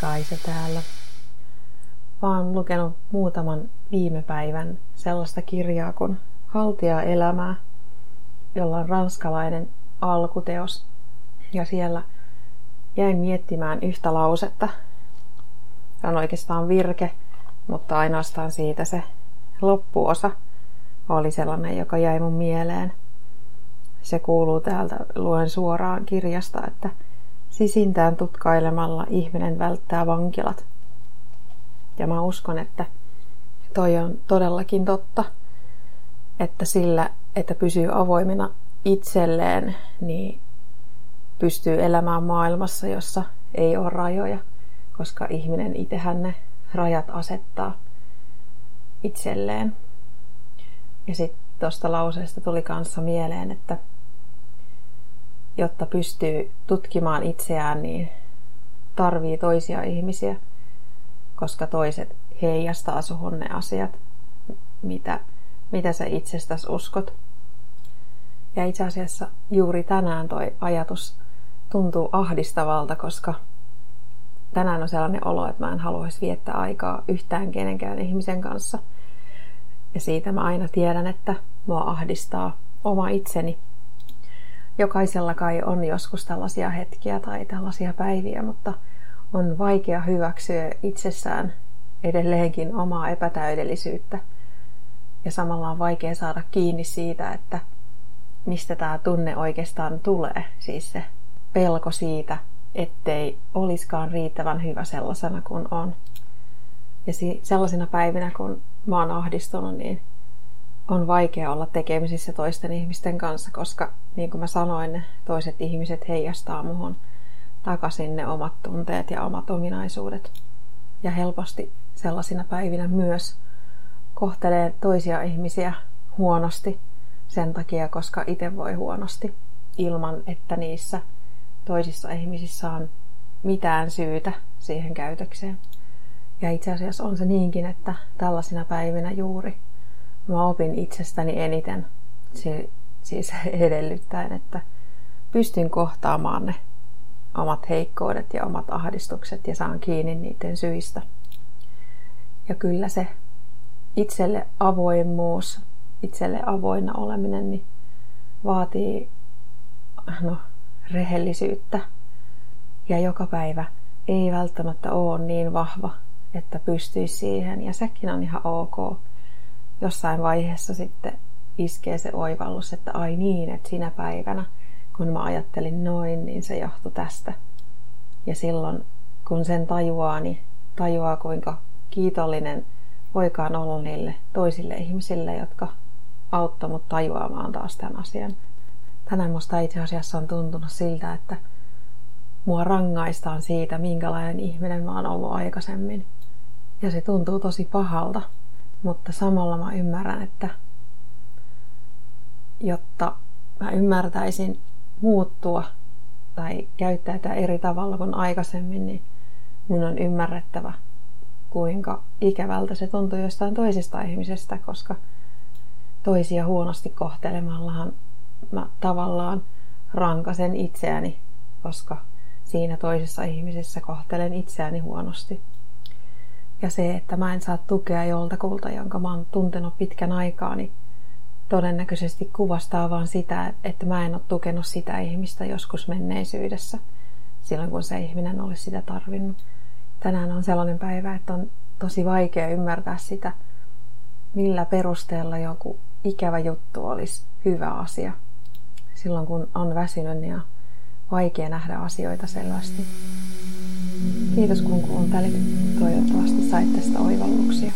Kaisa täällä. Oon lukenut muutaman viime päivän sellaista kirjaa kuin Haltia elämää, jolla on ranskalainen alkuteos. Ja siellä jäin miettimään yhtä lausetta. Se on oikeastaan virke, mutta ainoastaan siitä se loppuosa oli sellainen, joka jäi mun mieleen. Se kuuluu täältä, luen suoraan kirjasta, että Sisintään tutkailemalla ihminen välttää vankilat. Ja mä uskon, että toi on todellakin totta, että sillä, että pysyy avoimena itselleen, niin pystyy elämään maailmassa, jossa ei ole rajoja, koska ihminen itsehän ne rajat asettaa itselleen. Ja sitten tuosta lauseesta tuli kanssa mieleen, että jotta pystyy tutkimaan itseään, niin tarvii toisia ihmisiä, koska toiset heijastaa suhun ne asiat, mitä, mitä sä itsestäsi uskot. Ja itse asiassa juuri tänään toi ajatus tuntuu ahdistavalta, koska tänään on sellainen olo, että mä en haluaisi viettää aikaa yhtään kenenkään ihmisen kanssa. Ja siitä mä aina tiedän, että mua ahdistaa oma itseni jokaisella kai on joskus tällaisia hetkiä tai tällaisia päiviä, mutta on vaikea hyväksyä itsessään edelleenkin omaa epätäydellisyyttä. Ja samalla on vaikea saada kiinni siitä, että mistä tämä tunne oikeastaan tulee. Siis se pelko siitä, ettei olisikaan riittävän hyvä sellaisena kuin on. Ja sellaisina päivinä, kun mä oon ahdistunut, niin on vaikea olla tekemisissä toisten ihmisten kanssa, koska niin kuin mä sanoin, toiset ihmiset heijastaa muhun takaisin ne omat tunteet ja omat ominaisuudet. Ja helposti sellaisina päivinä myös kohtelee toisia ihmisiä huonosti sen takia, koska itse voi huonosti ilman, että niissä toisissa ihmisissä on mitään syytä siihen käytökseen. Ja itse asiassa on se niinkin, että tällaisina päivinä juuri mä opin itsestäni eniten. Se, siis edellyttäen, että pystyn kohtaamaan ne omat heikkoudet ja omat ahdistukset ja saan kiinni niiden syistä. Ja kyllä se itselle avoimuus, itselle avoinna oleminen, niin vaatii no, rehellisyyttä. Ja joka päivä ei välttämättä ole niin vahva, että pystyisi siihen. Ja sekin on ihan ok jossain vaiheessa sitten iskee se oivallus, että ai niin, että sinä päivänä, kun mä ajattelin noin, niin se johtui tästä. Ja silloin, kun sen tajuaa, niin tajuaa, kuinka kiitollinen voikaan olla niille toisille ihmisille, jotka auttoi mut tajuamaan taas tämän asian. Tänään musta itse asiassa on tuntunut siltä, että mua rangaistaan siitä, minkälainen ihminen mä oon ollut aikaisemmin. Ja se tuntuu tosi pahalta. Mutta samalla mä ymmärrän, että jotta mä ymmärtäisin muuttua tai käyttäytyä eri tavalla kuin aikaisemmin, niin mun on ymmärrettävä, kuinka ikävältä se tuntuu jostain toisesta ihmisestä, koska toisia huonosti kohtelemallahan mä tavallaan rankasen itseäni, koska siinä toisessa ihmisessä kohtelen itseäni huonosti. Ja se, että mä en saa tukea joltakulta, jonka mä oon tuntenut pitkän aikaa, niin todennäköisesti kuvastaa vaan sitä, että mä en ole tukenut sitä ihmistä joskus menneisyydessä, silloin kun se ihminen olisi sitä tarvinnut. Tänään on sellainen päivä, että on tosi vaikea ymmärtää sitä, millä perusteella joku ikävä juttu olisi hyvä asia. Silloin kun on väsynyt, niin on vaikea nähdä asioita selvästi. Kiitos kun kuuntelit. Toivottavasti sait tästä oivalluksia.